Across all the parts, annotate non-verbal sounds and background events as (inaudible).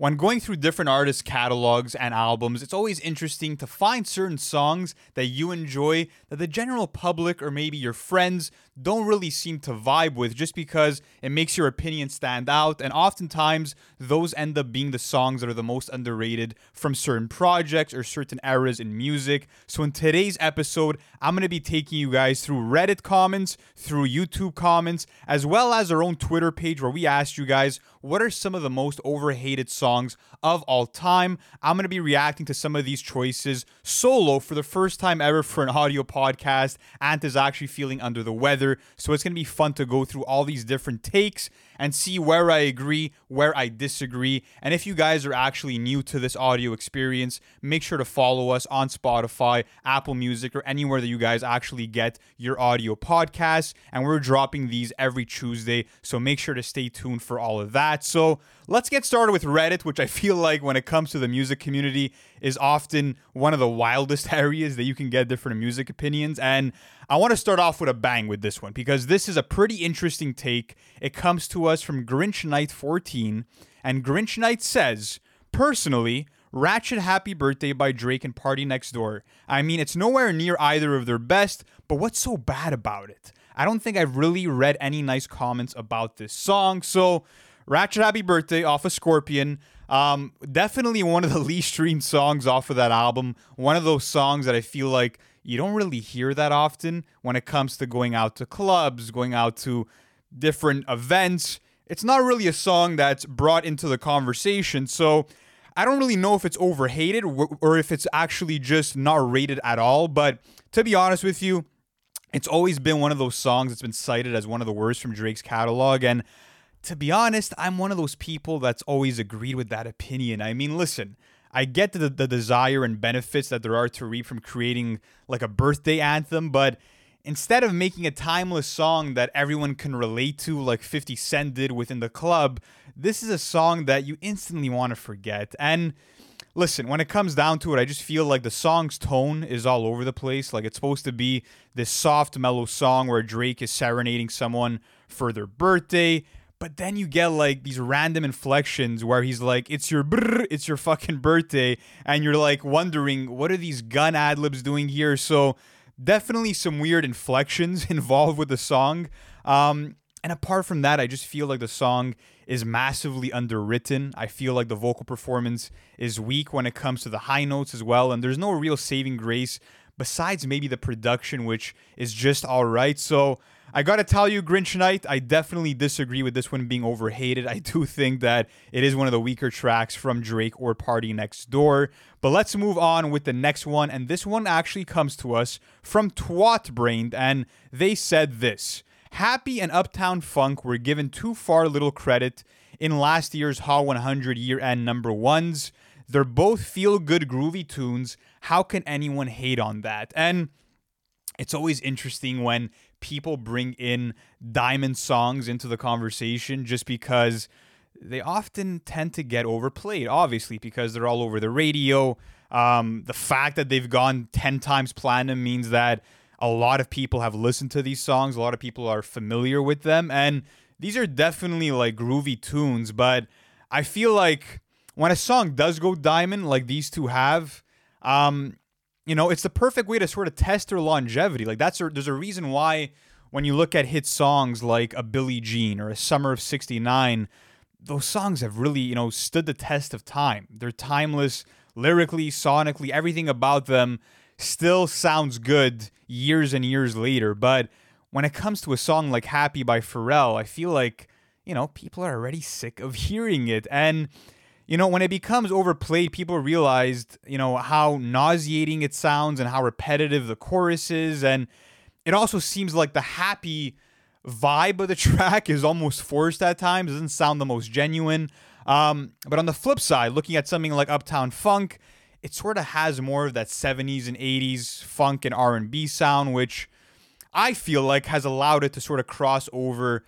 when going through different artists' catalogs and albums, it's always interesting to find certain songs that you enjoy that the general public or maybe your friends don't really seem to vibe with just because it makes your opinion stand out. And oftentimes, those end up being the songs that are the most underrated from certain projects or certain eras in music. So, in today's episode, I'm going to be taking you guys through Reddit comments, through YouTube comments, as well as our own Twitter page where we asked you guys what are some of the most overhated songs of all time. I'm going to be reacting to some of these choices solo for the first time ever for an audio podcast. Ant is actually feeling under the weather, so it's going to be fun to go through all these different takes and see where I agree, where I disagree. And if you guys are actually new to this audio experience, make sure to follow us on Spotify, Apple Music, or anywhere that you guys actually get your audio podcasts. And we're dropping these every Tuesday, so make sure to stay tuned for all of that. So let's get started with Reddit, which I feel like when it comes to the music community is often one of the wildest (laughs) areas that you can get different music opinions. And I want to start off with a bang with this one because this is a pretty interesting take. It comes to us from Grinch Knight 14, and Grinch Knight says, personally, Ratchet Happy Birthday by Drake and PartyNextDoor. I mean, it's nowhere near either of their best, but what's so bad about it? I don't think I've really read any nice comments about this song. So, Ratchet Happy Birthday off of Scorpion. Um, definitely one of the (laughs) least streamed songs off of that album. One of those songs that I feel like you don't really hear that often when it comes to going out to clubs, going out to different events. It's not really a song that's brought into the conversation. So I don't really know if it's overhated or if it's actually just not rated at all. But to be honest with you, it's always been one of those songs that's been cited as one of the worst from Drake's catalog. And to be honest, I'm one of those people that's always agreed with that opinion. I mean, listen, I get the, the desire and benefits that there are to reap from creating like a birthday anthem, but instead of making a timeless song that everyone can relate to, like 50 Cent did within the club, this is a song that you instantly want to forget. And listen, when it comes down to it, I just feel like the song's tone is all over the place. Like it's supposed to be this soft, mellow song where Drake is serenading someone for their birthday. But then you get like these random inflections where he's like, "It's your brr, it's your fucking birthday," and you're like wondering what are these gun ad libs doing here. So definitely some weird inflections (laughs) involved with the song. Um, and apart from that, I just feel like the song is massively underwritten. I feel like the vocal performance is weak when it comes to the high notes as well, and there's no real saving grace besides maybe the production, which is just all right. So I gotta tell you, Grinch Knight, I definitely disagree with this one being overhated. I do think that it is one of the weaker tracks from Drake or PartyNextDoor. But let's move on with the next one, and this one actually comes to us from Twatbrained, and they said this. Happy and Uptown Funk were given too far little credit in last year's Hot 100 year end number ones. They're both feel good, groovy tunes. How can anyone hate on that? And it's always interesting when people bring in diamond songs into the conversation just because they often tend to get overplayed, obviously, because they're all over the radio. Um, the fact that they've gone 10 times platinum means that a lot of people have listened to these songs, a lot of people are familiar with them, and these are definitely like groovy tunes. But I feel like when a song does go diamond, like these two have, um, you know, it's the perfect way to sort of test their longevity. Like that's a, there's a reason why when you look at hit songs like a Billie Jean or a Summer of 69, those songs have really, you know, stood the test of time. They're timeless lyrically, sonically, everything about them still sounds good years and years later. But when it comes to a song like Happy by Pharrell, I feel like, you know, people are already sick of (laughs) hearing it. And you know, when it becomes overplayed, people realized, you know, how nauseating it sounds and how repetitive the chorus is. And it also seems like the happy vibe of the (laughs) track is almost forced at times. It doesn't sound the most genuine. Um, but on the flip side, looking at something like Uptown Funk, it sort of has more of that 70s and 80s funk and R&B sound, which I feel like has allowed it to sort of cross over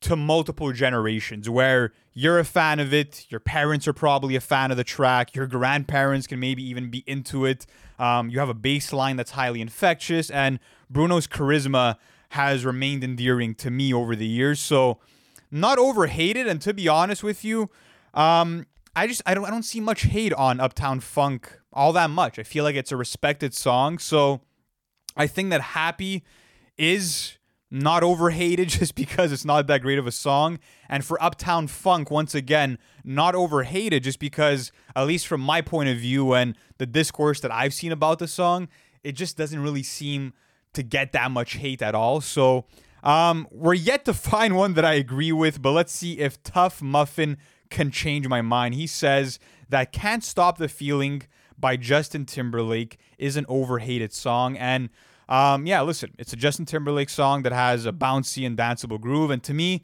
to multiple generations where you're a fan of it, your parents are probably a fan of the track, your grandparents can maybe even be into it. Um, you have a bass line that's highly infectious, and Bruno's charisma has remained endearing to me over the years. So, not overhated, and to be honest with you, um, I just I don't I don't see much hate on Uptown Funk all that much. I feel like it's a respected song. So I think that Happy is not overhated (laughs) just because it's not that great of a song. And for Uptown Funk, once again, not overhated just because, at least from my point of view and the discourse that I've seen about the song, it just doesn't really seem to get that much hate at all. So um, we're yet to (laughs) find one that I agree with, but let's see if Tough Muffin can change my mind. He says that Can't Stop the Feeling by Justin Timberlake is an overhated song. And um, yeah, listen, it's a Justin Timberlake song that has a bouncy and danceable groove. And to me,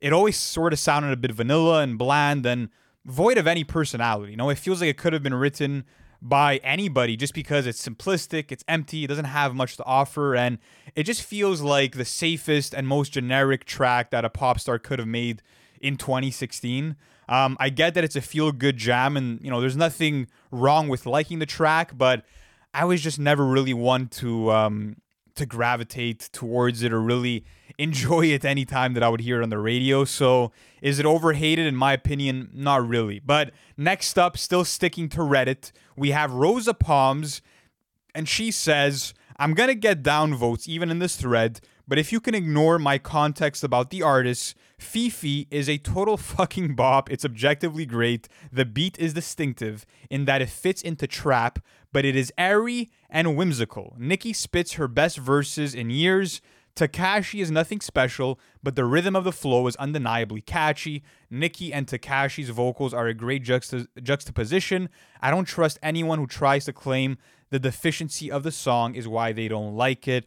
it always sort of sounded a bit vanilla and bland and void of any personality. You know, it feels like it could have been written by anybody just because it's simplistic, it's empty, it doesn't have much to offer, and it just feels like the safest and most generic track that a pop star could have made in 2016. Um, I get that it's a feel good jam, and you know, there's nothing wrong with liking the track, but I was just never really one to um, to gravitate towards it or really (laughs) enjoy it anytime that I would hear it on the radio. So is it overhated? In my opinion, not really. But next up, still sticking to Reddit, we have Rosa Palms, and she says, I'm gonna get down votes even in this thread, but if you can ignore my context about the artist, FEFE is a total (laughs) fucking bop. It's objectively great. The beat is distinctive in that it fits into trap, but it is airy and whimsical. Nicki spits her best verses in years. Tekashi is nothing special, but the rhythm of the flow is undeniably catchy. Nicki and Tekashi's vocals are a great juxta- juxtaposition. I don't trust anyone who tries to claim the deficiency of the song is why they don't like it.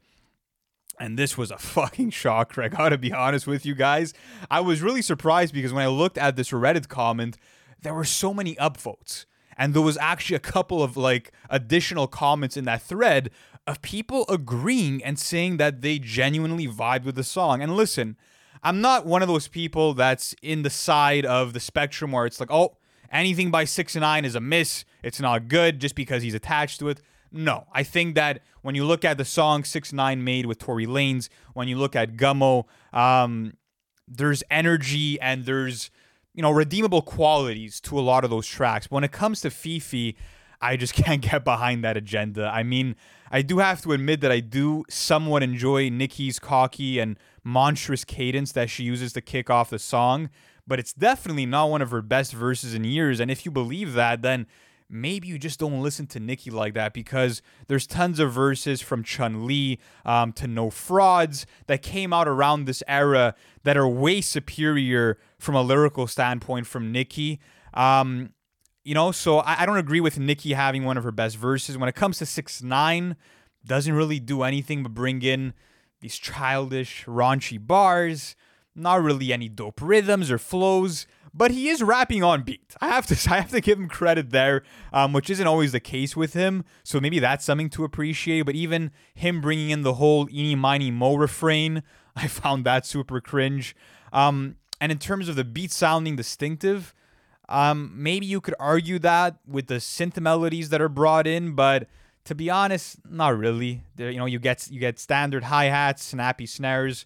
And this was a fucking shock, (laughs) I gotta be honest with you guys. I was really surprised because when I looked at this Reddit comment, there were so many upvotes and there was actually a couple of like additional comments in that thread of people agreeing and saying that they genuinely vibe with the song. And listen, I'm not one of those people that's in the side of the spectrum where it's like, oh, anything by six and nine is a miss. It's not good just because he's attached to it. No, I think that when you look at the song Six Nine made with Tory Lanez, when you look at Gummo, um, there's energy and there's you know, redeemable qualities to a lot of those tracks. But when it comes to FEFE, I just (laughs) can't get behind that agenda. I mean, I do have to admit that I do somewhat enjoy Nicki's cocky and monstrous cadence that she uses to kick off the song, but it's definitely not one of her best verses in years. And if you believe that, then maybe you just don't listen to Nicki like that because there's tons of verses from Chun Li um, to No Frauds that came out around this era that are way superior from a lyrical standpoint from Nicki. Um, you know, so I, I don't agree with Nicki having one of her best verses. When it comes to six nine, doesn't really do anything but bring in these childish, raunchy bars. Not really any dope rhythms or flows but he is rapping on beat. I have to (laughs) I have to give him credit there, um, which isn't always the case with him. So maybe that's something to appreciate. But even him bringing in the whole "eeny miny mo" refrain, (laughs) I found that super cringe. Um, and in terms of the beat sounding distinctive, um, maybe you could argue that with the synth melodies that are brought in, but to be honest, not really. There, you know, you get you get standard hi hats, snappy snares,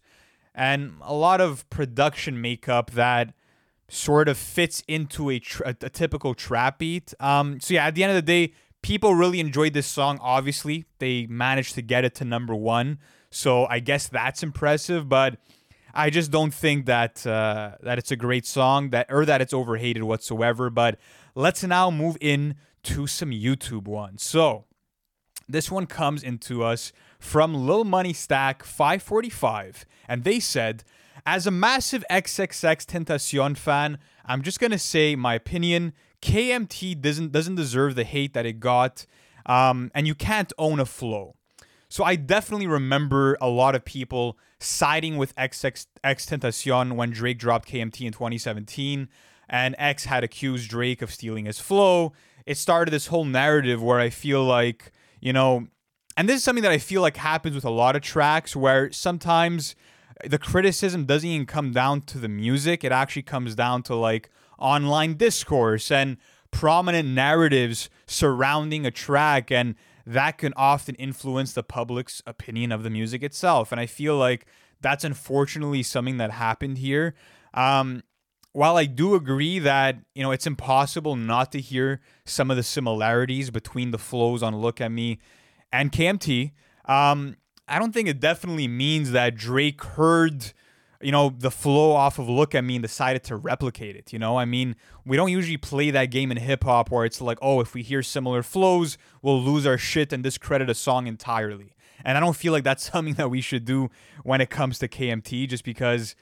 and a lot of production makeup that sort of fits into a, tra- a typical trap beat. Um, so yeah, at the end of the day, people really enjoyed this song. Obviously, they managed to get it to number one, so I guess that's impressive. But I just don't think that uh, that it's a great song that or that it's overhated whatsoever. But let's now move in to some YouTube ones. So this one comes into us from Lil Money Stack 545, and they said as a massive XXXTentacion fan, I'm just gonna say my opinion. KMT doesn't doesn't deserve the hate that it got, um, and you can't own a flow. So I definitely remember a lot of people siding with XX Tentacion when Drake dropped KMT in 2017, and X had accused Drake of stealing his flow. It started this whole narrative where I feel like you know, and this is something that I feel like happens with a lot of tracks where sometimes the criticism doesn't even come down to the music. It actually comes down to like online discourse and prominent narratives surrounding a track and that can often influence the public's opinion of the music itself and i feel like that's unfortunately something that happened here um, while I do agree that, you know, it's impossible not to hear some of the similarities between the flows on Look at Me and KMT, um, I don't think it definitely means that Drake heard you know, the flow off of Look at Me and decided to replicate it. You know, I mean, we don't usually play that game in hip hop where it's like, oh, if we hear similar flows, we'll lose our shit and discredit a song entirely. And I don't feel like that's (laughs) something that we should do when it comes to KMT, just because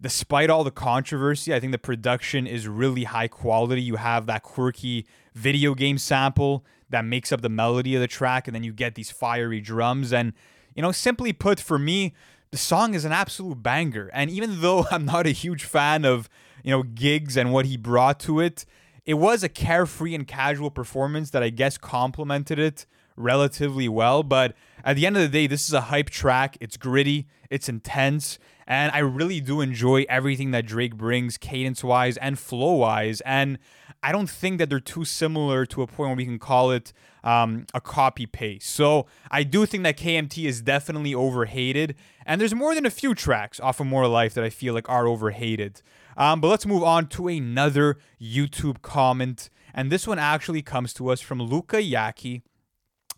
despite all the controversy, I think the production is really high quality. You have that quirky video game sample that makes up the melody of the track, and then you get these fiery drums. And, you know, simply put, for me, the song is an absolute banger. And even though (laughs) I'm not a huge fan of, you know, Giggs and what he brought to it, it was a carefree and casual performance that I guess complemented it relatively well. But at the end of the day, this is a hype track. It's gritty, it's intense, and I really do enjoy everything that Drake brings cadence wise and flow wise. And I don't think that they're too similar to a point where we can call it um, a copy paste. So I do think that KMT is definitely overhated, and there's more than a few tracks off of More Life that I feel like are overhated. Um, but let's move on to another YouTube comment, and this one actually comes to us from Luca Yaki,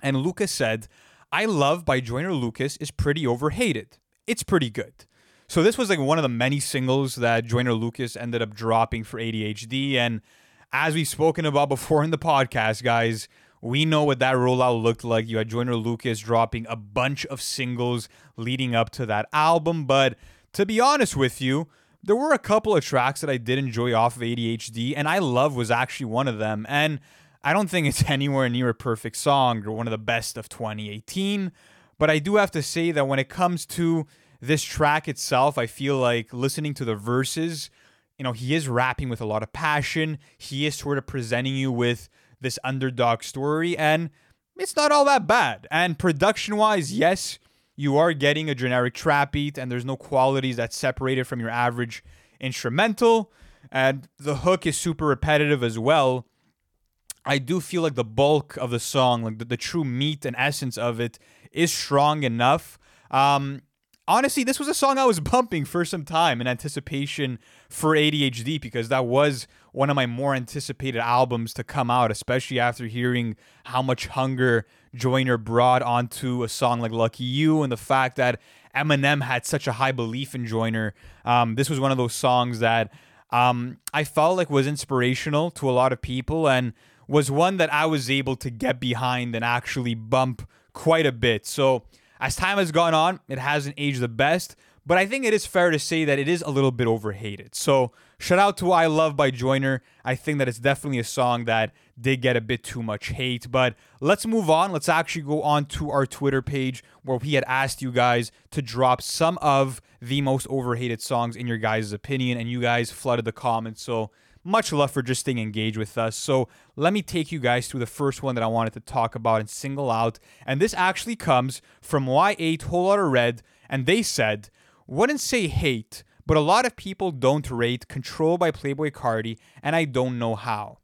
and Luca said, "I love by Joyner Lucas is pretty overhated. It's pretty good." So this was like one of the many singles that Joyner Lucas ended up dropping for ADHD, and as we've spoken about before in the podcast, guys, we know what that rollout looked like. You had Joyner Lucas dropping a bunch of singles leading up to that album. But to be honest with you, there were a couple of tracks that I did enjoy off of ADHD, and I Love was actually one of them. And I don't think it's (laughs) anywhere near a perfect song or one of the best of 2018. But I do have to say that when it comes to this track itself, I feel like listening to the verses, you know, he is rapping with a lot of passion. He is sort of presenting you with this underdog story, and it's not all that bad. And production wise, yes, you are getting a generic trap beat, and there's no qualities that separate it from your average instrumental. And the hook is super repetitive as well. I do feel like the bulk of the song, like the, the true meat and essence of it, is strong enough. Um, honestly, this was a song I was (laughs) bumping for some time in anticipation for ADHD because that was one of my more anticipated albums to come out, especially after hearing how much hunger Joyner brought onto a song like Lucky You and the fact that Eminem had such a high belief in Joyner. Um, this was one of those songs that um, I felt like was inspirational to a lot of people and was one that I was able to get behind and actually bump quite a bit. So, as time has gone on, it hasn't aged the best, but I think it is fair to say that it is a little bit overhated. So, shout out to I Love by Joyner. I think that it's definitely a song that did get a bit too much hate. But let's move on. Let's actually go on to our Twitter page where we had asked you guys to drop some of the most overhated songs in your guys' opinion, and you guys flooded the comments. So, much love for just staying engaged with us. So let me take you guys through the first one that I wanted to talk about and single out. And this actually comes from Y8 Whole Lotta Red, and they said, wouldn't say hate, but a lot of people don't rate Control by Playboi Carti, and I don't know how.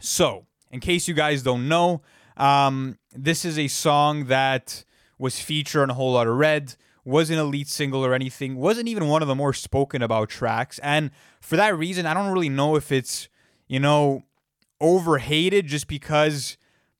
So, in case you guys don't know, um, this is a song that was featured on a Whole Lotta Red wasn't a lead single or anything, wasn't even one of the more spoken about tracks. And for that reason, I don't really know if it's, you know, overhated just because,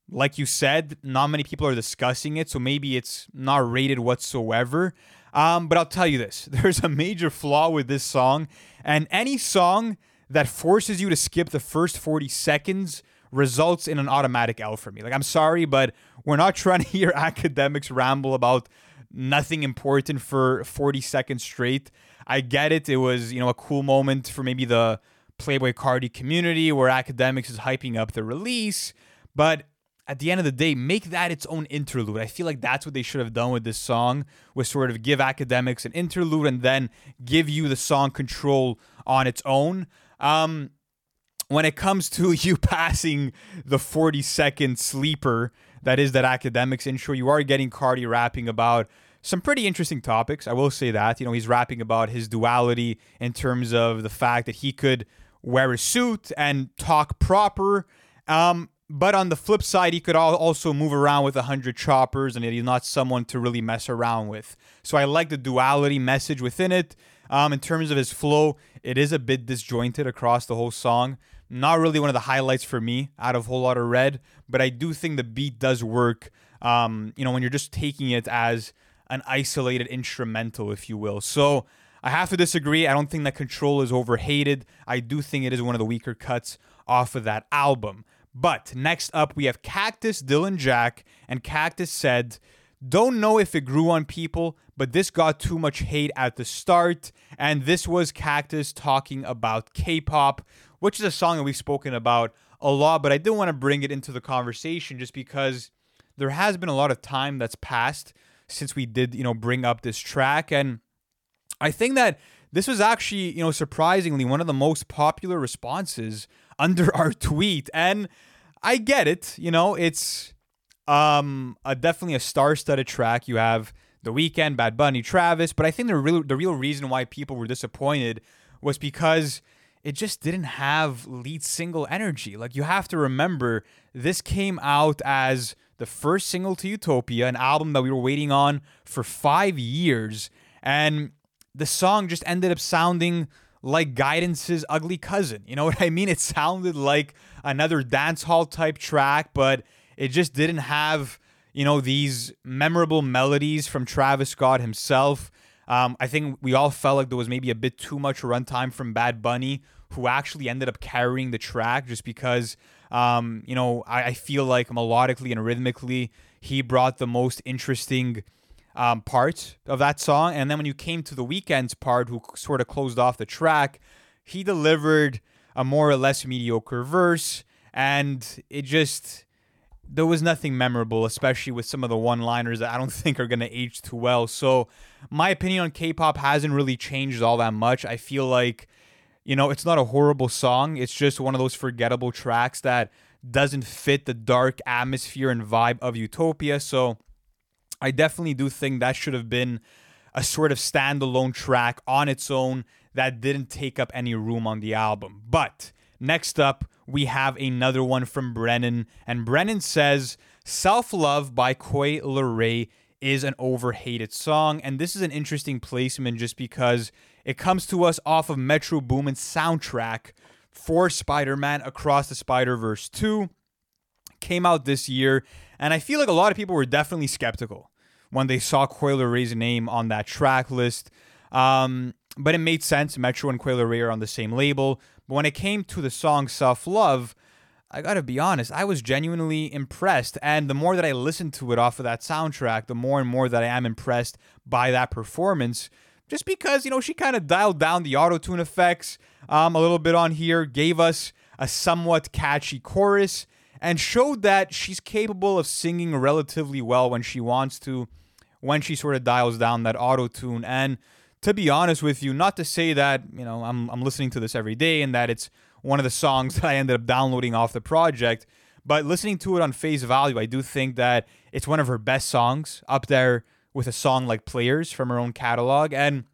like you said, not many people are discussing it. So maybe it's not rated whatsoever. Um, but I'll tell you this (laughs) there's a major flaw with this song. And any song that forces you to skip the first 40 seconds results in an automatic L for me. Like, I'm sorry, but we're not (laughs) trying to hear Akademiks ramble about nothing important for 40 seconds straight. I get it. It was, you know, a cool moment for maybe the Playboi Carti community where Akademiks is hyping up the release. But at the end of the day, make that its own interlude. I feel like that's what they should have done with this song, was sort of give Akademiks an interlude and then give you the song control on its own. Um, when it comes to (laughs) you passing the 40 second sleeper, that is that Akademiks intro, you are getting Carti rapping about some pretty interesting topics. I will say that. You know, he's rapping about his duality in terms of the fact that he could wear a suit and talk proper. Um, but on the flip side, he could also move around with a hundred choppers, and he's not someone to really mess around with. So I like the duality message within it. Um, in terms of his flow, it is a bit disjointed across the whole song. Not really one of the highlights for me out of Whole Lotta Red, but I do think the beat does work. Um, you know, when you're just taking it as an isolated instrumental, if you will. So I have to disagree. I don't think that Control is overhated. I do think it is one of the weaker cuts off of that album. But next up, we have Cactus, Dylan Jack, and Cactus said, Don't know if it grew on people, but this got too much hate at the start. And this was Cactus talking about K-Pop, which is a song that we've spoken about a lot, but I did want to bring it into the conversation just because there has been a lot of time that's passed since we did, you know, bring up this track. And I think that this was actually, you know, surprisingly one of the most popular responses (laughs) under our tweet. And I get it, you know, it's um a, definitely a star-studded track. You have The Weeknd, Bad Bunny, Travis, but I think the real the real reason why people were disappointed was because it just didn't have lead single energy. Like you have to remember this came out as the first single to Utopia, an album that we were waiting on for 5 years and the song just ended up sounding like Guidance's ugly cousin. You know (laughs) what I mean? It sounded like another dance hall type track, but it just didn't have, you know, these memorable melodies from Travis Scott himself. Um, I think we all felt like there was maybe a bit too much runtime from Bad Bunny, who actually ended up carrying the track just because, um, you know, I, I feel like melodically and rhythmically, he brought the most interesting um, part of that song. And then when you came to the Weeknd's part, who sort of closed off the track, he delivered a more or less mediocre verse. And it just, there was nothing memorable, especially with some of the one liners that I don't (laughs) think are going to age too well. So, my opinion on K-Pop hasn't really changed all that much. I feel like, you know, it's not a horrible song. It's just one of those forgettable tracks that doesn't fit the dark atmosphere and vibe of Utopia. So, I definitely do think that should have been a sort of standalone track on its own that didn't take up any room on the album. But next up, we have another one from Brennan, and Brennan says Self Love by Coi Leray is an overhated song, and this is an interesting placement just because it comes to us off of Metro Boomin's soundtrack for Spider Man Across the Spider Verse 2. Came out this year, and I feel like a lot of people were definitely skeptical when they saw Coi Leray's name on that track list. Um, but it made sense. Metro and Coi Leray are on the same label. But when it came to the song Self Love, I gotta be honest, I was genuinely impressed. And the more that I listened to it off of that soundtrack, the more and more that I am impressed by that performance. Just because, you know, she kind of dialed down the auto tune effects um, a little bit on here, gave us a somewhat catchy chorus, and showed that she's capable of singing relatively well when she wants to, when she sort of dials down that auto tune. And to be honest with you, not to say that, you know, I'm, I'm listening to this every day and that it's one of the songs (laughs) that I ended up downloading off the project, but listening to it on face value, I do think that it's one of her best songs up there with a song like Players from her own catalog. And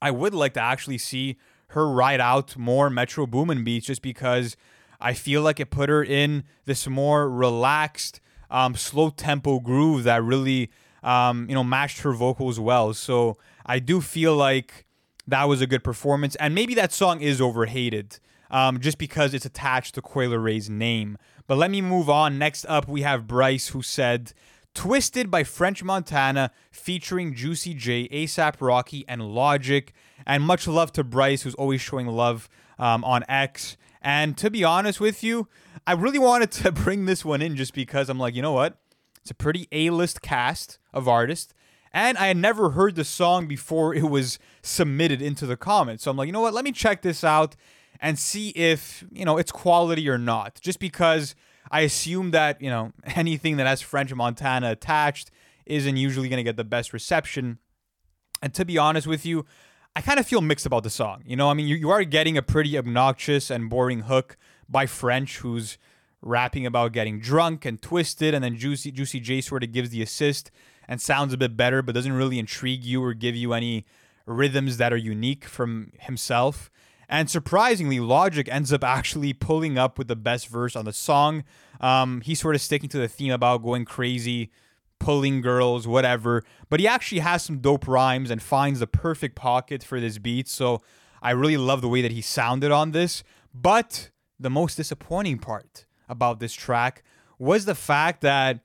I would like to actually see her write out more Metro Boomin beats just because I feel like it put her in this more relaxed, um, slow tempo groove that really, um, you know, matched her vocals well. So I do feel like that was a good performance, and maybe that song is overhated. Um, just because it's attached to Coi Leray's name. But let me move on. Next up, we have Bryce, who said, Twisted by French Montana, featuring Juicy J, ASAP Rocky, and Logic. And much love to Bryce, who's always showing love um, on X. And to be honest with you, I really (laughs) wanted to bring this one in just because I'm like, you know what? It's a pretty A list cast of artists. And I had never heard the song before it was submitted into the comments. So I'm like, you know what? Let me check this out and see if, you know, it's quality or not. Just because I assume that, you know, (laughs) anything that has French Montana attached isn't usually going to get the best reception. And to be honest with you, I kind of feel mixed about the song. You know, I mean, you, you are getting a pretty obnoxious and boring hook by French, who's rapping about getting drunk and twisted, and then Juicy Juicy J sort of gives the assist and sounds a bit better, but doesn't really intrigue you or give you any rhythms that are unique from himself. And surprisingly, Logic ends up actually pulling up with the best verse on the song. Um, he's sort of sticking to the theme about going crazy, pulling girls, whatever. But he actually has some dope rhymes and finds the perfect pocket for this beat. So I really love the way that he sounded on this. But the most disappointing part about this track was the fact that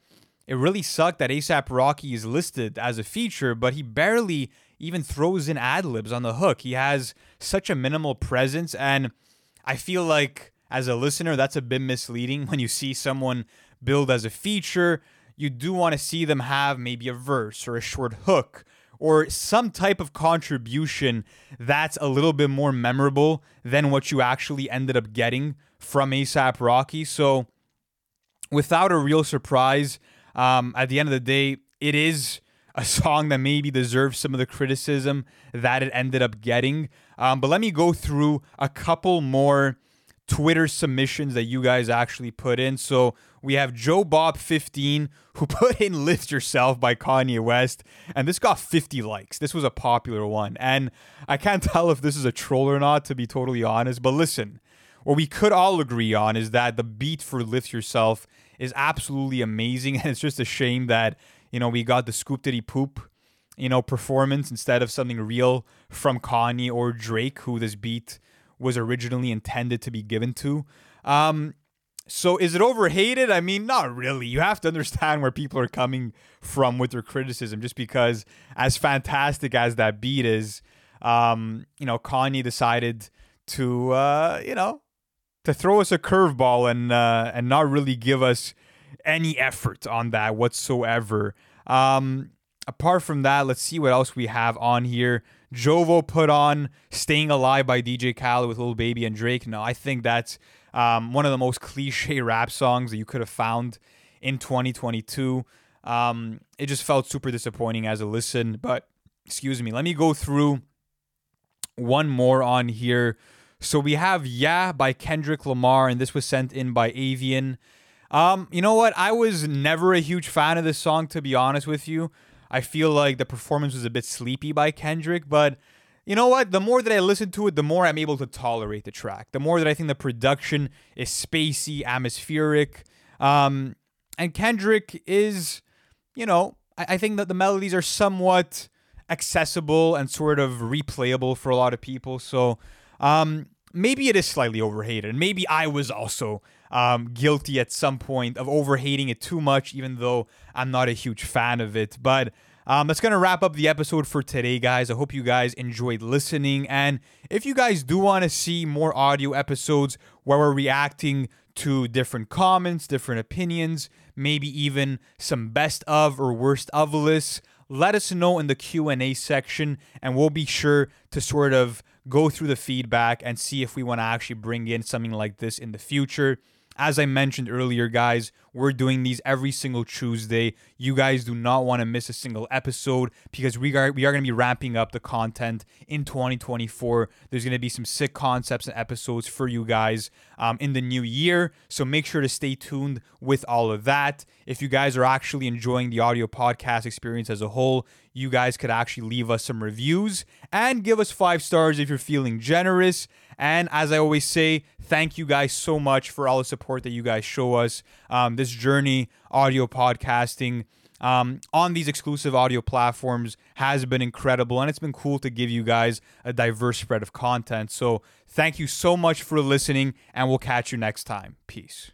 it really sucked that ASAP Rocky is listed as a feature, but he barely even throws in ad libs on the hook. He has such a minimal presence, and I feel like as a listener, that's a bit misleading (laughs) when you see someone build as a feature. You do want to see them have maybe a verse or a short hook or some type of contribution that's a little bit more memorable than what you actually ended up getting from ASAP Rocky. So, without a real surprise, um, at the end of the day, it is a song that maybe deserves some of the criticism that it ended up getting. Um, but let me go through a couple more Twitter submissions that you guys actually put in. So we have Joe Bob 15 who (laughs) put in Lift Yourself by Kanye West and this got 50 likes. This was a popular one. And I can't (laughs) tell if this is a troll or not to be totally honest, but listen. What we could all agree on is that the beat for Lift Yourself is absolutely amazing (laughs) and it's just a shame that, you know, we got the Scoop Diddy Poop you know, performance instead of something real from Kanye or Drake, who this beat was originally intended to be given to. Um, so is it overhated? I mean, not really. You have to understand where people are coming from with their criticism. Just because, as fantastic as that beat is, um, you know, Kanye decided to, uh, you know, to throw us a curveball and uh, and not really give us any effort on that whatsoever. Um, apart from that, let's see what else we have on here. Jovo put on "Staying Alive" by DJ Khaled with Lil Baby and Drake. No, I think that's um, one of the most (laughs) cliche rap songs that you could have found in 2022. Um, it just felt super disappointing as a listen. But excuse me, let me go through one more on here. So we have "Yeah" by Kendrick Lamar, and this was sent in by Avian. Um, you know what? I was never a huge fan of this song, to be honest with you. I feel like the performance was a bit sleepy by Kendrick, but you know what? The more that I listen to it, the more I'm able to tolerate the track. The more that I think the production is spacey, atmospheric. Um, and Kendrick is, you know, I, I think that the melodies are somewhat accessible and sort of replayable for a lot of people. So um, maybe it is slightly overhated. Maybe I was also um, guilty at some point of overhating it too much, even though I'm not a huge fan of it. But um, that's going to wrap up the episode for today, guys. I hope you guys enjoyed listening. And if you guys do want to see more audio episodes where we're reacting to different comments, different opinions, maybe even some best of or worst of lists, let us know in the Q&A section and we'll be sure to sort of go through the feedback and see if we want to actually bring in something like this in the future. As I mentioned earlier, guys, we're doing these every single Tuesday. You guys do not want to miss a single episode because we are we are going to be ramping up the content in 2024. There's going to be some sick concepts and episodes for you guys um, in the new year. So make sure to stay tuned with all of that. If you guys are actually enjoying the audio podcast experience as a whole, you guys could actually leave us some reviews and give us five stars if you're feeling generous. And as I always say, thank you guys so much for all the support that you guys show us. Um, this journey, audio podcasting, um, on these exclusive audio platforms has been incredible and it's been cool to give you guys a diverse spread of content. So, thank you so much for listening, and we'll catch you next time. Peace.